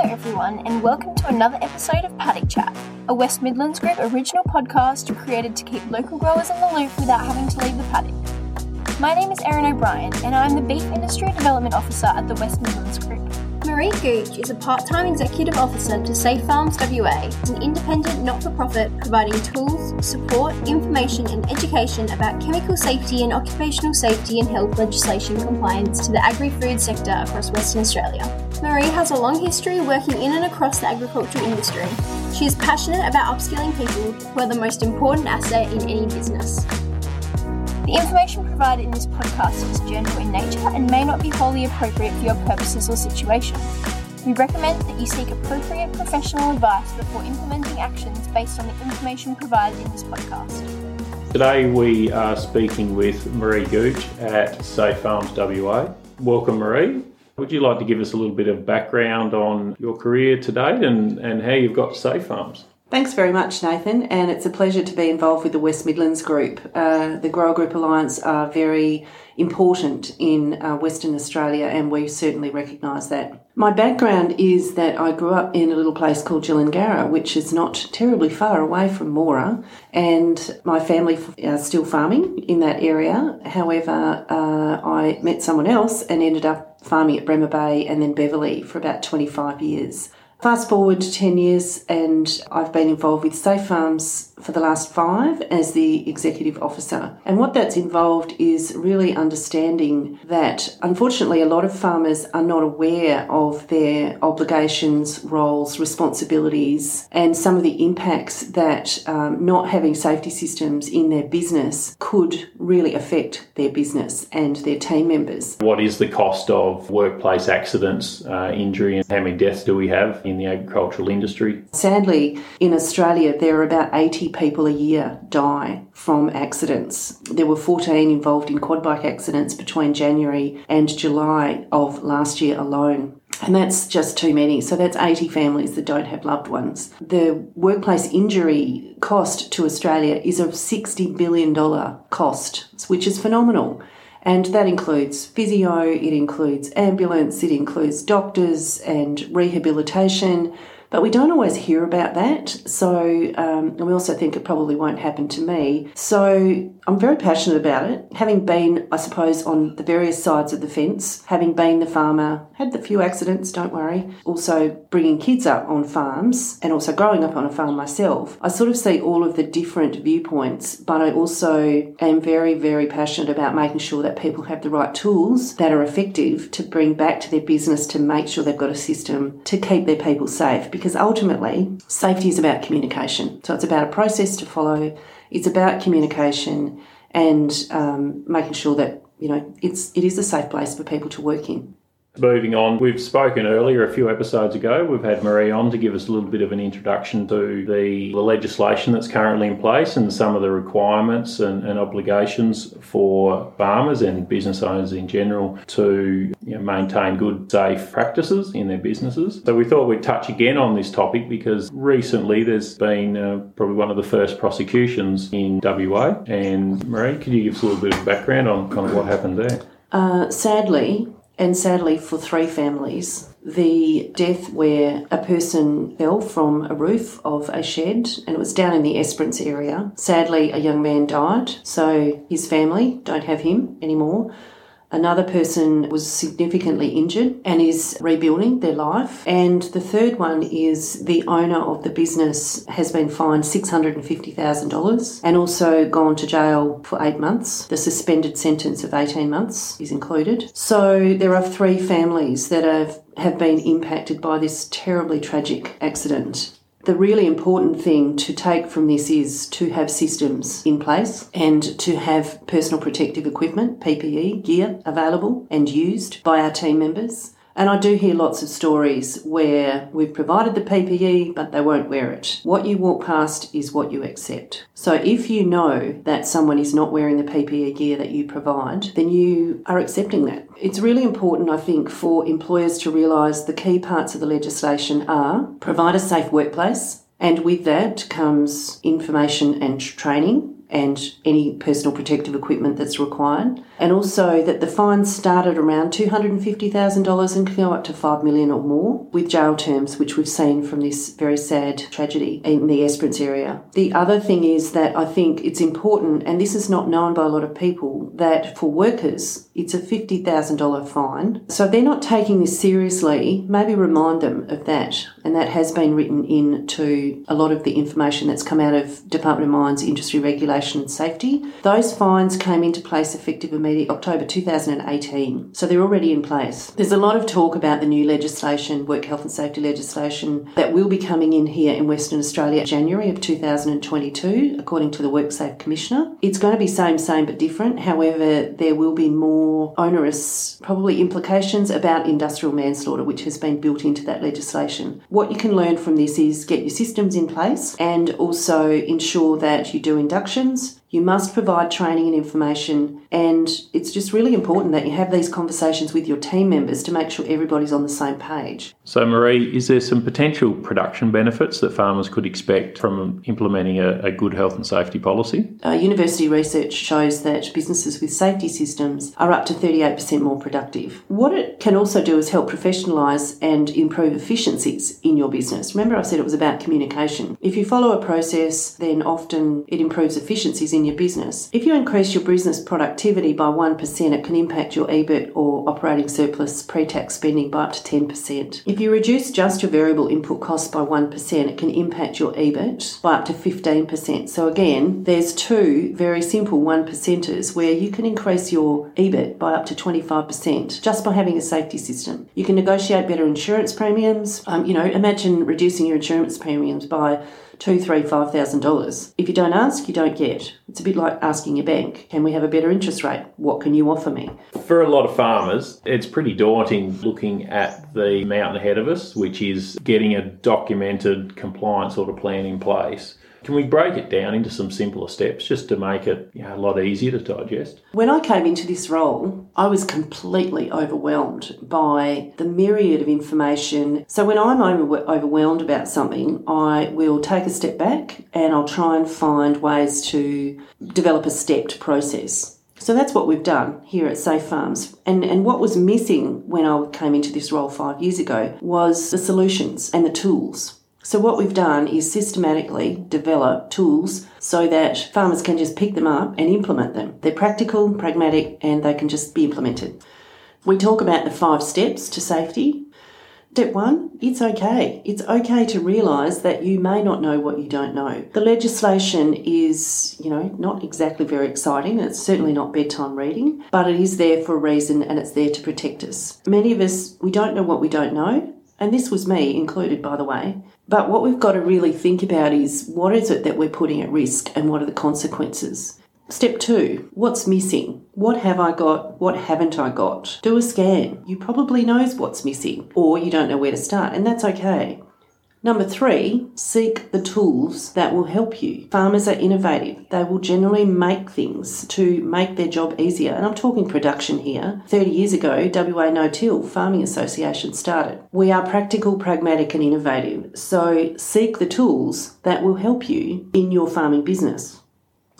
Hello, everyone, and welcome to another episode of Paddock Chat, a West Midlands Group original podcast created to keep local growers in the loop without having to leave the paddock. My name is Erin O'Brien, and I'm the Beef Industry Development Officer at the West Midlands Group. Marie Gooch is a part time executive officer to Safe Farms WA, an independent not for profit providing tools, support, information, and education about chemical safety and occupational safety and health legislation compliance to the agri food sector across Western Australia. Marie has a long history working in and across the agricultural industry. She is passionate about upskilling people who are the most important asset in any business. The information provided in this podcast is general in nature and may not be wholly appropriate for your purposes or situation. We recommend that you seek appropriate professional advice before implementing actions based on the information provided in this podcast. Today we are speaking with Marie Gooch at Safe Farms WA. Welcome, Marie. Would you like to give us a little bit of background on your career to date and, and how you've got to Safe Farms? Thanks very much, Nathan, and it's a pleasure to be involved with the West Midlands Group. Uh, the Grower Group Alliance are very important in uh, Western Australia, and we certainly recognise that. My background is that I grew up in a little place called Gillingarra, which is not terribly far away from Moora, and my family are still farming in that area. However, uh, I met someone else and ended up farming at Bremer Bay and then Beverley for about 25 years. Fast forward to 10 years, and I've been involved with Safe Farms for the last five as the executive officer. And what that's involved is really understanding that unfortunately a lot of farmers are not aware of their obligations, roles, responsibilities, and some of the impacts that um, not having safety systems in their business could really affect their business and their team members. What is the cost of workplace accidents, uh, injury, and how many deaths do we have? in the agricultural industry. Sadly, in Australia, there are about 80 people a year die from accidents. There were 14 involved in quad bike accidents between January and July of last year alone. And that's just too many. So that's 80 families that don't have loved ones. The workplace injury cost to Australia is a $60 billion cost, which is phenomenal. And that includes physio, it includes ambulance, it includes doctors and rehabilitation. But we don't always hear about that. So, um, and we also think it probably won't happen to me. So, I'm very passionate about it. Having been, I suppose, on the various sides of the fence, having been the farmer, had the few accidents, don't worry, also bringing kids up on farms and also growing up on a farm myself, I sort of see all of the different viewpoints, but I also am very, very passionate about making sure that people have the right tools that are effective to bring back to their business to make sure they've got a system to keep their people safe because ultimately safety is about communication. So it's about a process to follow, it's about communication and um, making sure that you know it's it is a safe place for people to work in. Moving on, we've spoken earlier a few episodes ago. We've had Marie on to give us a little bit of an introduction to the, the legislation that's currently in place and some of the requirements and, and obligations for farmers and business owners in general to you know, maintain good, safe practices in their businesses. So we thought we'd touch again on this topic because recently there's been uh, probably one of the first prosecutions in WA. And Marie, could you give us a little bit of background on kind of what happened there? Uh, sadly, and sadly, for three families, the death where a person fell from a roof of a shed and it was down in the Esperance area. Sadly, a young man died, so his family don't have him anymore. Another person was significantly injured and is rebuilding their life. And the third one is the owner of the business has been fined $650,000 and also gone to jail for eight months. The suspended sentence of 18 months is included. So there are three families that have, have been impacted by this terribly tragic accident. The really important thing to take from this is to have systems in place and to have personal protective equipment, PPE, gear available and used by our team members. And I do hear lots of stories where we've provided the PPE, but they won't wear it. What you walk past is what you accept. So if you know that someone is not wearing the PPE gear that you provide, then you are accepting that. It's really important, I think, for employers to realise the key parts of the legislation are provide a safe workplace, and with that comes information and training and any personal protective equipment that's required. And also that the fines started around $250,000 and can go up to 5 million or more with jail terms, which we've seen from this very sad tragedy in the Esperance area. The other thing is that I think it's important, and this is not known by a lot of people, that for workers, it's a $50,000 fine. So if they're not taking this seriously, maybe remind them of that. And that has been written into a lot of the information that's come out of Department of Mines Industry Regulation and Safety. Those fines came into place effective immediately October 2018. So they're already in place. There's a lot of talk about the new legislation, work health and safety legislation, that will be coming in here in Western Australia January of 2022, according to the WorkSafe Commissioner. It's going to be same, same, but different. However, there will be more onerous, probably implications about industrial manslaughter, which has been built into that legislation. What you can learn from this is get your systems in place and also ensure that you do inductions you must provide training and information, and it's just really important that you have these conversations with your team members to make sure everybody's on the same page. So, Marie, is there some potential production benefits that farmers could expect from implementing a, a good health and safety policy? Uh, university research shows that businesses with safety systems are up to 38% more productive. What it can also do is help professionalise and improve efficiencies in your business. Remember, I said it was about communication. If you follow a process, then often it improves efficiencies in in your business. If you increase your business productivity by 1%, it can impact your EBIT or operating surplus pre tax spending by up to 10%. If you reduce just your variable input costs by 1%, it can impact your EBIT by up to 15%. So, again, there's two very simple 1 percenters where you can increase your EBIT by up to 25% just by having a safety system. You can negotiate better insurance premiums. Um, you know, imagine reducing your insurance premiums by two, three, five thousand dollars. If you don't ask, you don't get. It's a bit like asking your bank, can we have a better interest rate? What can you offer me? For a lot of farmers, it's pretty daunting looking at the mountain ahead of us, which is getting a documented compliance sort of plan in place. Can we break it down into some simpler steps just to make it you know, a lot easier to digest? When I came into this role, I was completely overwhelmed by the myriad of information. So when I'm over- overwhelmed about something, I will take a step back and I'll try and find ways to develop a stepped process. So that's what we've done here at Safe Farms. And, and what was missing when I came into this role five years ago was the solutions and the tools. So, what we've done is systematically develop tools so that farmers can just pick them up and implement them. They're practical, pragmatic, and they can just be implemented. We talk about the five steps to safety. Step one, it's okay. It's okay to realise that you may not know what you don't know. The legislation is, you know, not exactly very exciting. It's certainly not bedtime reading, but it is there for a reason and it's there to protect us. Many of us, we don't know what we don't know. And this was me included, by the way. But what we've got to really think about is what is it that we're putting at risk and what are the consequences? Step two, what's missing? What have I got? What haven't I got? Do a scan. You probably knows what's missing or you don't know where to start and that's okay. Number three, seek the tools that will help you. Farmers are innovative. They will generally make things to make their job easier. And I'm talking production here. 30 years ago, WA No Till Farming Association started. We are practical, pragmatic, and innovative. So seek the tools that will help you in your farming business.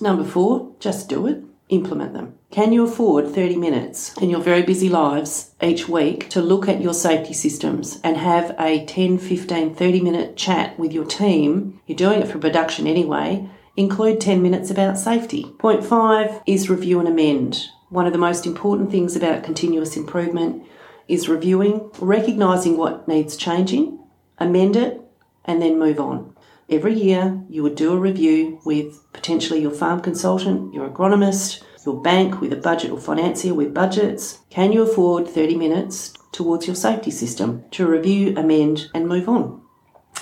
Number four, just do it implement them. Can you afford 30 minutes in your very busy lives each week to look at your safety systems and have a 10, 15, 30 minute chat with your team? You're doing it for production anyway. Include 10 minutes about safety. Point five is review and amend. One of the most important things about continuous improvement is reviewing, recognizing what needs changing, amend it, and then move on. Every year, you would do a review with potentially your farm consultant, your agronomist, your bank with a budget or financier with budgets. Can you afford 30 minutes towards your safety system to review, amend, and move on?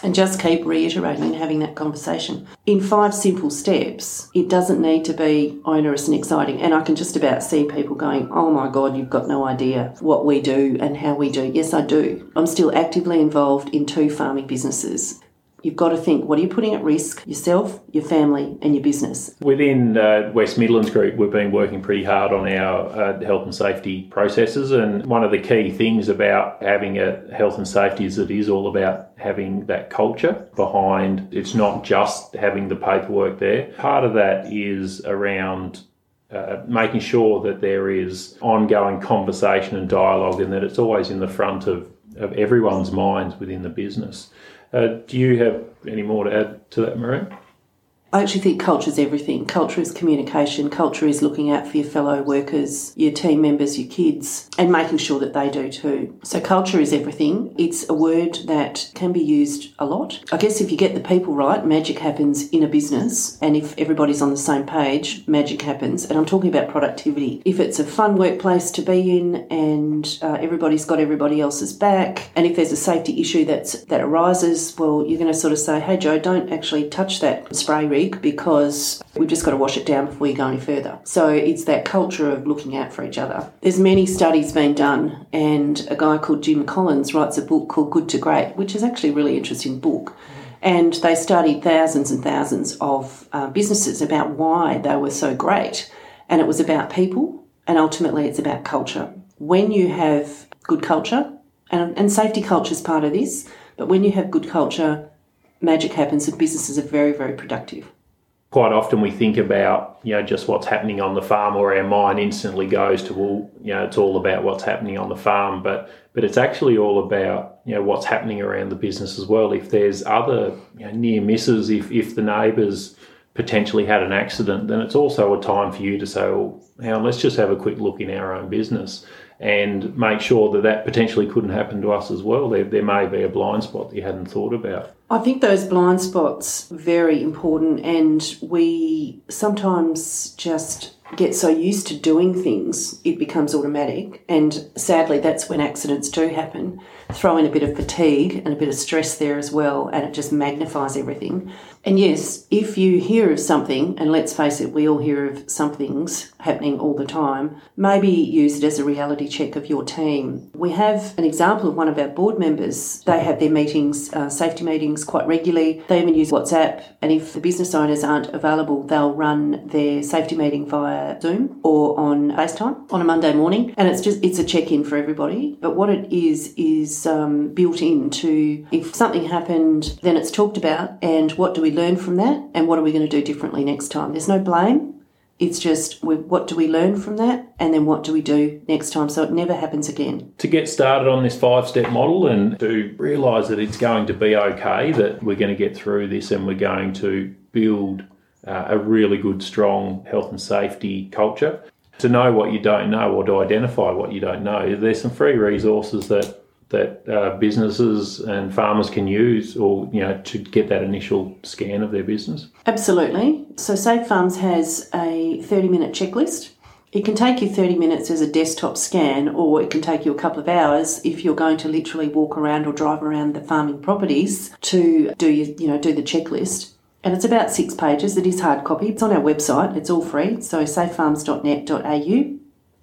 And just keep reiterating and having that conversation. In five simple steps, it doesn't need to be onerous and exciting. And I can just about see people going, Oh my God, you've got no idea what we do and how we do. Yes, I do. I'm still actively involved in two farming businesses You've got to think what are you putting at risk? Yourself, your family, and your business. Within uh, West Midlands Group, we've been working pretty hard on our uh, health and safety processes. And one of the key things about having a health and safety is it is all about having that culture behind. It's not just having the paperwork there. Part of that is around uh, making sure that there is ongoing conversation and dialogue and that it's always in the front of, of everyone's minds within the business. Uh, do you have any more to add to that, Marie? I actually think culture is everything. Culture is communication. Culture is looking out for your fellow workers, your team members, your kids, and making sure that they do too. So, culture is everything. It's a word that can be used a lot. I guess if you get the people right, magic happens in a business. And if everybody's on the same page, magic happens. And I'm talking about productivity. If it's a fun workplace to be in and uh, everybody's got everybody else's back, and if there's a safety issue that's, that arises, well, you're going to sort of say, hey, Joe, don't actually touch that spray rig because we've just got to wash it down before you go any further. So it's that culture of looking out for each other. There's many studies being done, and a guy called Jim Collins writes a book called Good to Great, which is actually a really interesting book. And they studied thousands and thousands of uh, businesses about why they were so great. And it was about people, and ultimately it's about culture. When you have good culture, and, and safety culture is part of this, but when you have good culture, magic happens and businesses are very, very productive. Quite often we think about you know just what's happening on the farm or our mind instantly goes to well you know it's all about what's happening on the farm. But but it's actually all about you know what's happening around the business as well. If there's other you know, near misses if if the neighbours potentially had an accident then it's also a time for you to say well now let's just have a quick look in our own business and make sure that that potentially couldn't happen to us as well. There, there may be a blind spot that you hadn't thought about. I think those blind spots very important, and we sometimes just get so used to doing things it becomes automatic. And sadly, that's when accidents do happen. Throw in a bit of fatigue and a bit of stress there as well, and it just magnifies everything. And yes, if you hear of something, and let's face it, we all hear of somethings happening all the time, maybe use it as a reality check of your team. We have an example of one of our board members. They have their meetings, uh, safety meetings, quite regularly. They even use WhatsApp, and if the business owners aren't available, they'll run their safety meeting via Zoom or on FaceTime on a Monday morning. And it's just it's a check in for everybody. But what it is is um, built into if something happened, then it's talked about, and what do we learn from that and what are we going to do differently next time? There's no blame. It's just what do we learn from that and then what do we do next time so it never happens again. To get started on this five step model and to realise that it's going to be okay, that we're going to get through this and we're going to build uh, a really good, strong health and safety culture. To know what you don't know or to identify what you don't know, there's some free resources that that uh, businesses and farmers can use or you know to get that initial scan of their business? Absolutely. So safe farms has a 30 minute checklist. It can take you 30 minutes as a desktop scan or it can take you a couple of hours if you're going to literally walk around or drive around the farming properties to do your, you know do the checklist. And it's about six pages. It is hard copy. It's on our website. It's all free. So safefarms.net.au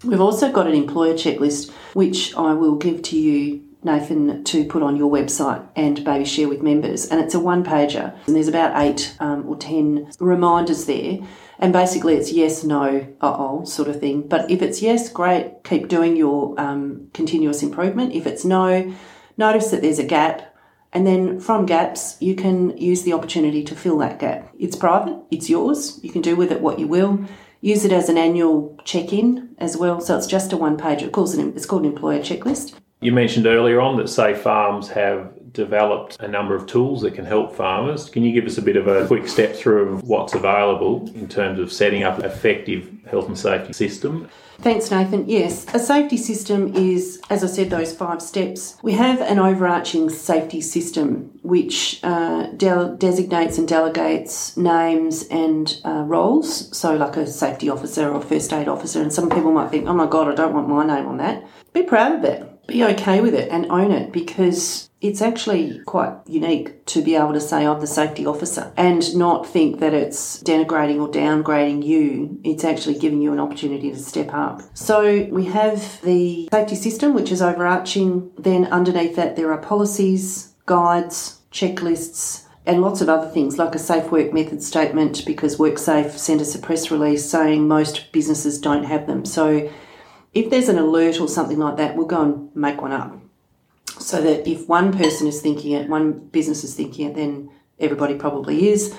We've also got an employer checklist, which I will give to you Nathan, to put on your website and baby share with members. And it's a one pager, and there's about eight um, or ten reminders there. And basically, it's yes, no, uh oh sort of thing. But if it's yes, great, keep doing your um, continuous improvement. If it's no, notice that there's a gap. And then from gaps, you can use the opportunity to fill that gap. It's private, it's yours. You can do with it what you will. Use it as an annual check in as well. So it's just a one page. Calls an, it's called an employer checklist. You mentioned earlier on that Safe Farms have developed a number of tools that can help farmers. Can you give us a bit of a quick step through of what's available in terms of setting up an effective health and safety system? Thanks, Nathan. Yes, a safety system is, as I said, those five steps. We have an overarching safety system which uh, de- designates and delegates names and uh, roles. So, like a safety officer or first aid officer, and some people might think, oh my God, I don't want my name on that. Be proud of it be okay with it and own it because it's actually quite unique to be able to say I'm the safety officer and not think that it's denigrating or downgrading you. It's actually giving you an opportunity to step up. So we have the safety system, which is overarching. Then underneath that, there are policies, guides, checklists, and lots of other things like a safe work method statement because WorkSafe sent us a press release saying most businesses don't have them. So if there's an alert or something like that, we'll go and make one up. So that if one person is thinking it, one business is thinking it, then everybody probably is.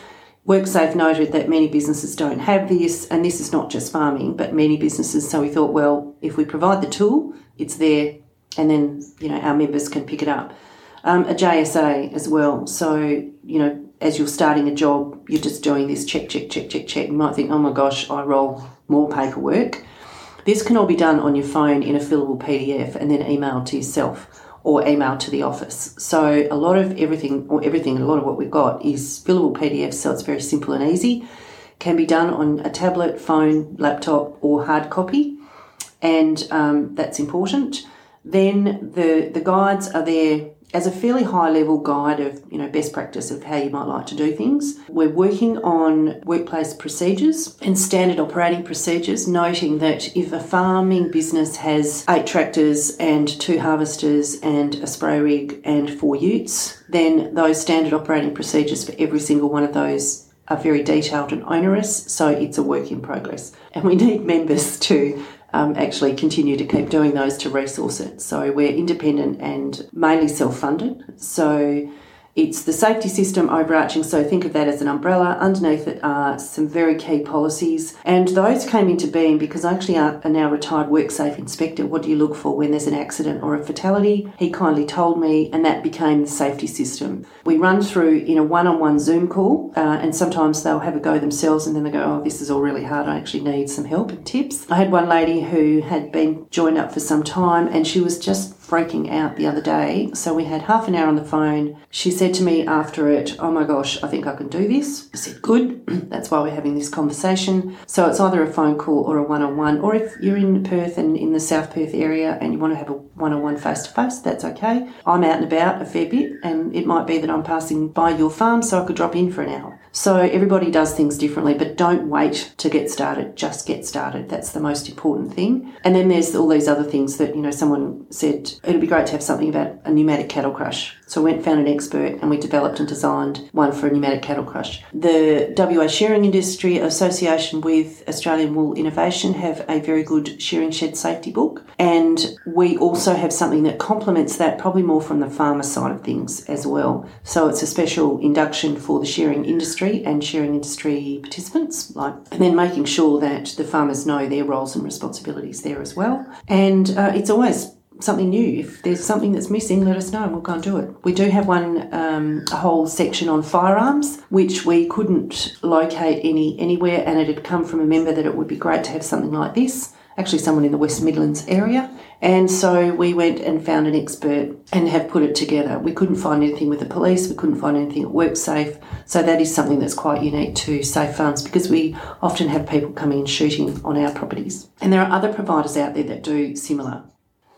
WorkSafe noted that many businesses don't have this, and this is not just farming, but many businesses. So we thought, well, if we provide the tool, it's there, and then you know our members can pick it up. Um, a JSA as well. So you know, as you're starting a job, you're just doing this check, check, check, check, check. You might think, oh my gosh, I roll more paperwork. This can all be done on your phone in a fillable PDF and then emailed to yourself or emailed to the office. So a lot of everything, or everything, a lot of what we've got is fillable PDFs, so it's very simple and easy. Can be done on a tablet, phone, laptop, or hard copy, and um, that's important. Then the the guides are there as a fairly high level guide of you know best practice of how you might like to do things. We're working on workplace procedures and standard operating procedures, noting that if a farming business has eight tractors and two harvesters and a spray rig and four utes, then those standard operating procedures for every single one of those are very detailed and onerous, so it's a work in progress. And we need members to um, actually continue to keep doing those to resource it. So we're independent and mainly self funded. So it's the safety system overarching, so think of that as an umbrella. Underneath it are some very key policies, and those came into being because I actually are a now retired WorkSafe inspector. What do you look for when there's an accident or a fatality? He kindly told me, and that became the safety system. We run through in a one on one Zoom call, uh, and sometimes they'll have a go themselves and then they go, Oh, this is all really hard. I actually need some help and tips. I had one lady who had been joined up for some time, and she was just freaking out the other day. So we had half an hour on the phone. She said to me after it, Oh my gosh, I think I can do this. I said, Good. That's why we're having this conversation. So it's either a phone call or a one on one. Or if you're in Perth and in the South Perth area and you want to have a one on one face to face, that's okay. I'm out and about a fair bit and it might be that I'm passing by your farm so I could drop in for an hour. So everybody does things differently, but don't wait to get started. Just get started. That's the most important thing. And then there's all these other things that, you know, someone said it'd be great to have something about a pneumatic cattle crush. So we went found an expert and we developed and designed one for a pneumatic cattle crush. The WA Shearing Industry Association with Australian Wool Innovation have a very good shearing shed safety book. And we also have something that complements that, probably more from the farmer side of things as well. So it's a special induction for the shearing industry and shearing industry participants, like, and then making sure that the farmers know their roles and responsibilities there as well. And uh, it's always something new. If there's something that's missing, let us know and we'll go and do it. We do have one um, a whole section on firearms, which we couldn't locate any anywhere, and it had come from a member that it would be great to have something like this. Actually, someone in the West Midlands area. And so we went and found an expert and have put it together. We couldn't find anything with the police, we couldn't find anything at WorkSafe. So that is something that's quite unique to Safe Farms because we often have people coming and shooting on our properties. And there are other providers out there that do similar.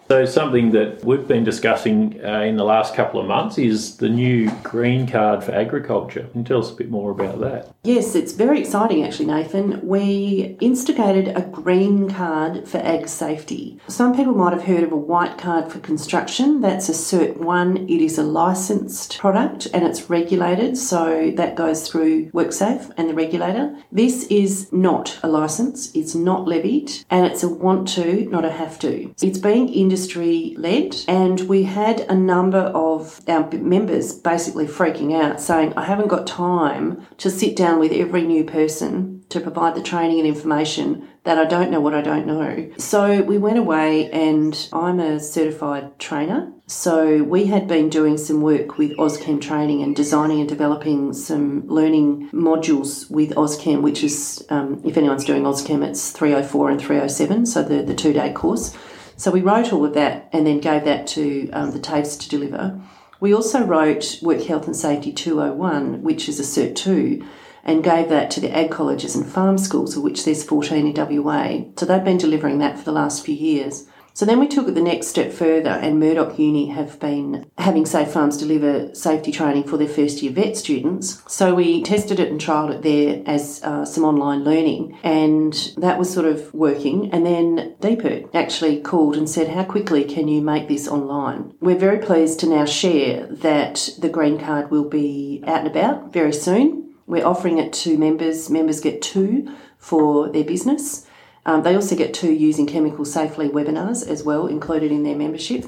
So, something that we've been discussing uh, in the last couple of months is the new green card for agriculture. Can you tell us a bit more about that? Yes, it's very exciting actually, Nathan. We instigated a green card for ag safety. Some people might have heard of a white card for construction. That's a Cert 1. It is a licensed product and it's regulated, so that goes through WorkSafe and the regulator. This is not a license, it's not levied, and it's a want to, not a have to. It's being industry industry led, and we had a number of our members basically freaking out, saying, I haven't got time to sit down with every new person to provide the training and information that I don't know what I don't know. So we went away, and I'm a certified trainer. So we had been doing some work with Auschem training and designing and developing some learning modules with Auschem, which is, um, if anyone's doing Auschem, it's 304 and 307, so the, the two day course. So we wrote all of that and then gave that to um, the TAFEs to deliver. We also wrote Work Health and Safety 201, which is a Cert 2, and gave that to the ag colleges and farm schools, of which there's 14 in WA. So they've been delivering that for the last few years. So then we took it the next step further, and Murdoch Uni have been having Safe Farms deliver safety training for their first year vet students. So we tested it and trialled it there as uh, some online learning, and that was sort of working. And then DPIRD actually called and said, How quickly can you make this online? We're very pleased to now share that the green card will be out and about very soon. We're offering it to members. Members get two for their business. Um, they also get two using chemical safely webinars as well included in their membership.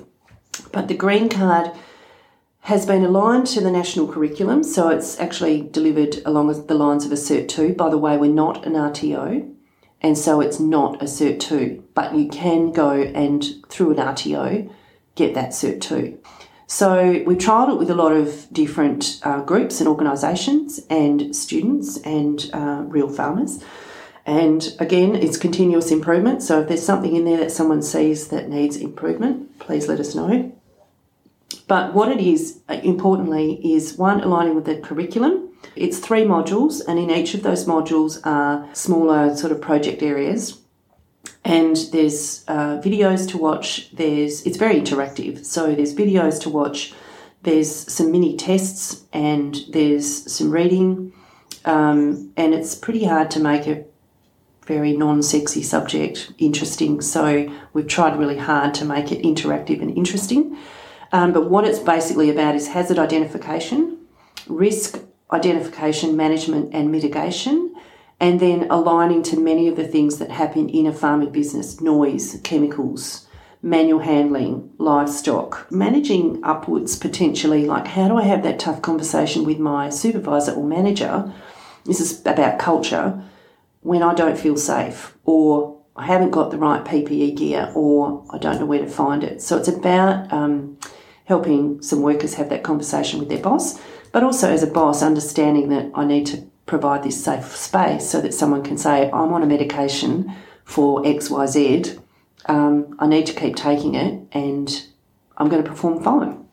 But the green card has been aligned to the national curriculum, so it's actually delivered along the lines of a Cert 2. By the way, we're not an RTO, and so it's not a Cert 2, but you can go and through an RTO get that Cert 2. So we've trialled it with a lot of different uh, groups and organisations and students and uh, real farmers. And again, it's continuous improvement. So if there's something in there that someone sees that needs improvement, please let us know. But what it is, uh, importantly, is one, aligning with the curriculum. It's three modules, and in each of those modules are smaller sort of project areas. And there's uh, videos to watch. There's it's very interactive, so there's videos to watch. There's some mini tests, and there's some reading, um, and it's pretty hard to make a very non sexy subject interesting. So we've tried really hard to make it interactive and interesting. Um, but what it's basically about is hazard identification, risk identification, management, and mitigation, and then aligning to many of the things that happen in a farming business noise, chemicals, manual handling, livestock, managing upwards potentially. Like, how do I have that tough conversation with my supervisor or manager? This is about culture when I don't feel safe or I haven't got the right PPE gear or I don't know where to find it. So it's about um, helping some workers have that conversation with their boss, but also as a boss, understanding that I need to provide this safe space so that someone can say, I'm on a medication for XYZ. Um, I need to keep taking it and I'm going to perform fine.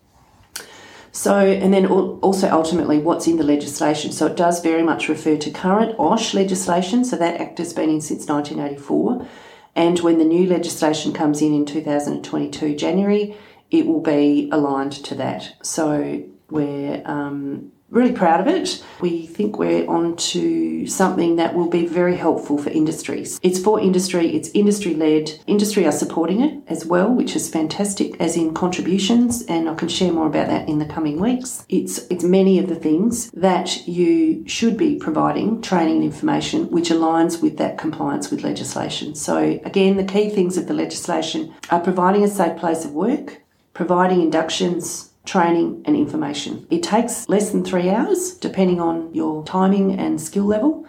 So, and then also ultimately what's in the legislation. So it does very much refer to current OSH legislation. So that act has been in since 1984. And when the new legislation comes in in 2022 January, it will be aligned to that. So we're um, really proud of it. We think we're on to something that will be very helpful for industries. It's for industry, it's industry led. Industry are supporting it as well, which is fantastic, as in contributions, and I can share more about that in the coming weeks. It's it's many of the things that you should be providing training and information which aligns with that compliance with legislation. So again, the key things of the legislation are providing a safe place of work, providing inductions training and information. It takes less than three hours, depending on your timing and skill level.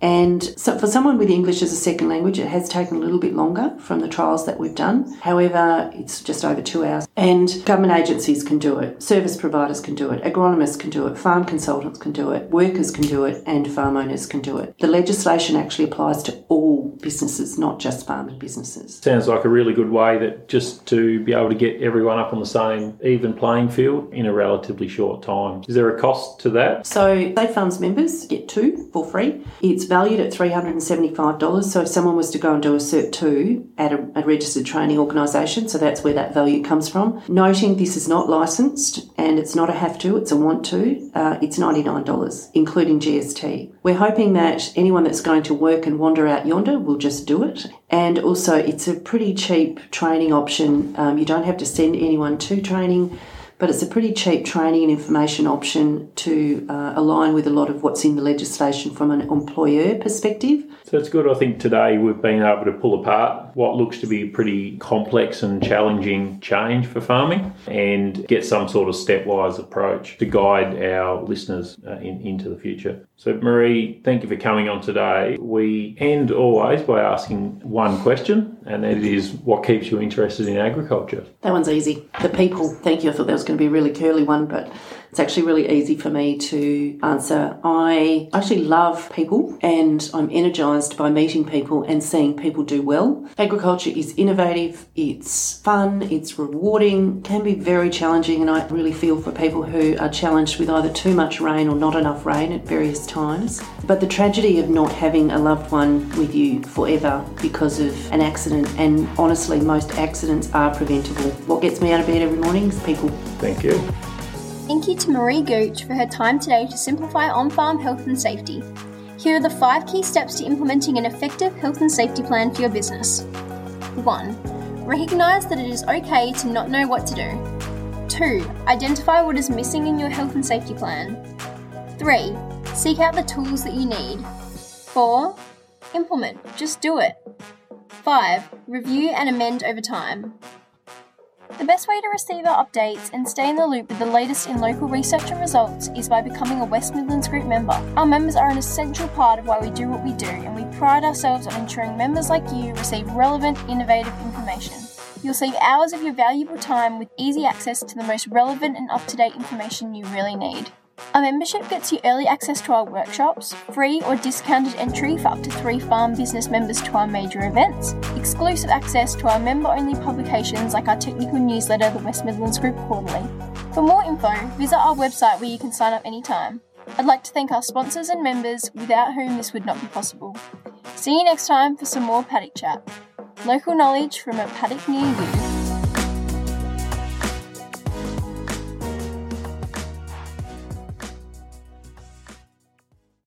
And so for someone with English as a second language, it has taken a little bit longer from the trials that we've done. However, it's just over two hours. And government agencies can do it, service providers can do it, agronomists can do it, farm consultants can do it, workers can do it, and farm owners can do it. The legislation actually applies to all businesses, not just farming businesses. Sounds like a really good way that just to be able to get everyone up on the same even playing field in a relatively short time. Is there a cost to that? So, Safe Farms members get two for free. It's valued at $375. So if someone was to go and do a Cert 2 at a, a registered training organisation, so that's where that value comes from. Noting this is not licensed and it's not a have to, it's a want to, uh, it's $99, including GST. We're hoping that anyone that's going to work and wander out yonder will just do it. And also, it's a pretty cheap training option. Um, you don't have to send anyone to training but it's a pretty cheap training and information option to uh, align with a lot of what's in the legislation from an employer perspective. So it's good. I think today we've been able to pull apart what looks to be a pretty complex and challenging change for farming and get some sort of stepwise approach to guide our listeners uh, in, into the future. So, Marie, thank you for coming on today. We end always by asking one question, and that is what keeps you interested in agriculture? That one's easy. The people. Thank you. I thought that was going to be a really curly one, but It's actually really easy for me to answer. I actually love people and I'm energised by meeting people and seeing people do well. Agriculture is innovative, it's fun, it's rewarding, can be very challenging, and I really feel for people who are challenged with either too much rain or not enough rain at various times. But the tragedy of not having a loved one with you forever because of an accident, and honestly, most accidents are preventable. What gets me out of bed every morning is people. Thank you. Thank you to Marie Gooch for her time today to simplify on farm health and safety. Here are the five key steps to implementing an effective health and safety plan for your business. 1. Recognise that it is okay to not know what to do. 2. Identify what is missing in your health and safety plan. 3. Seek out the tools that you need. 4. Implement, just do it. 5. Review and amend over time. The best way to receive our updates and stay in the loop with the latest in local research and results is by becoming a West Midlands Group member. Our members are an essential part of why we do what we do, and we pride ourselves on ensuring members like you receive relevant, innovative information. You'll save hours of your valuable time with easy access to the most relevant and up to date information you really need. Our membership gets you early access to our workshops, free or discounted entry for up to three farm business members to our major events, exclusive access to our member only publications like our technical newsletter, the West Midlands Group Quarterly. For more info, visit our website where you can sign up anytime. I'd like to thank our sponsors and members without whom this would not be possible. See you next time for some more paddock chat. Local knowledge from a paddock near you.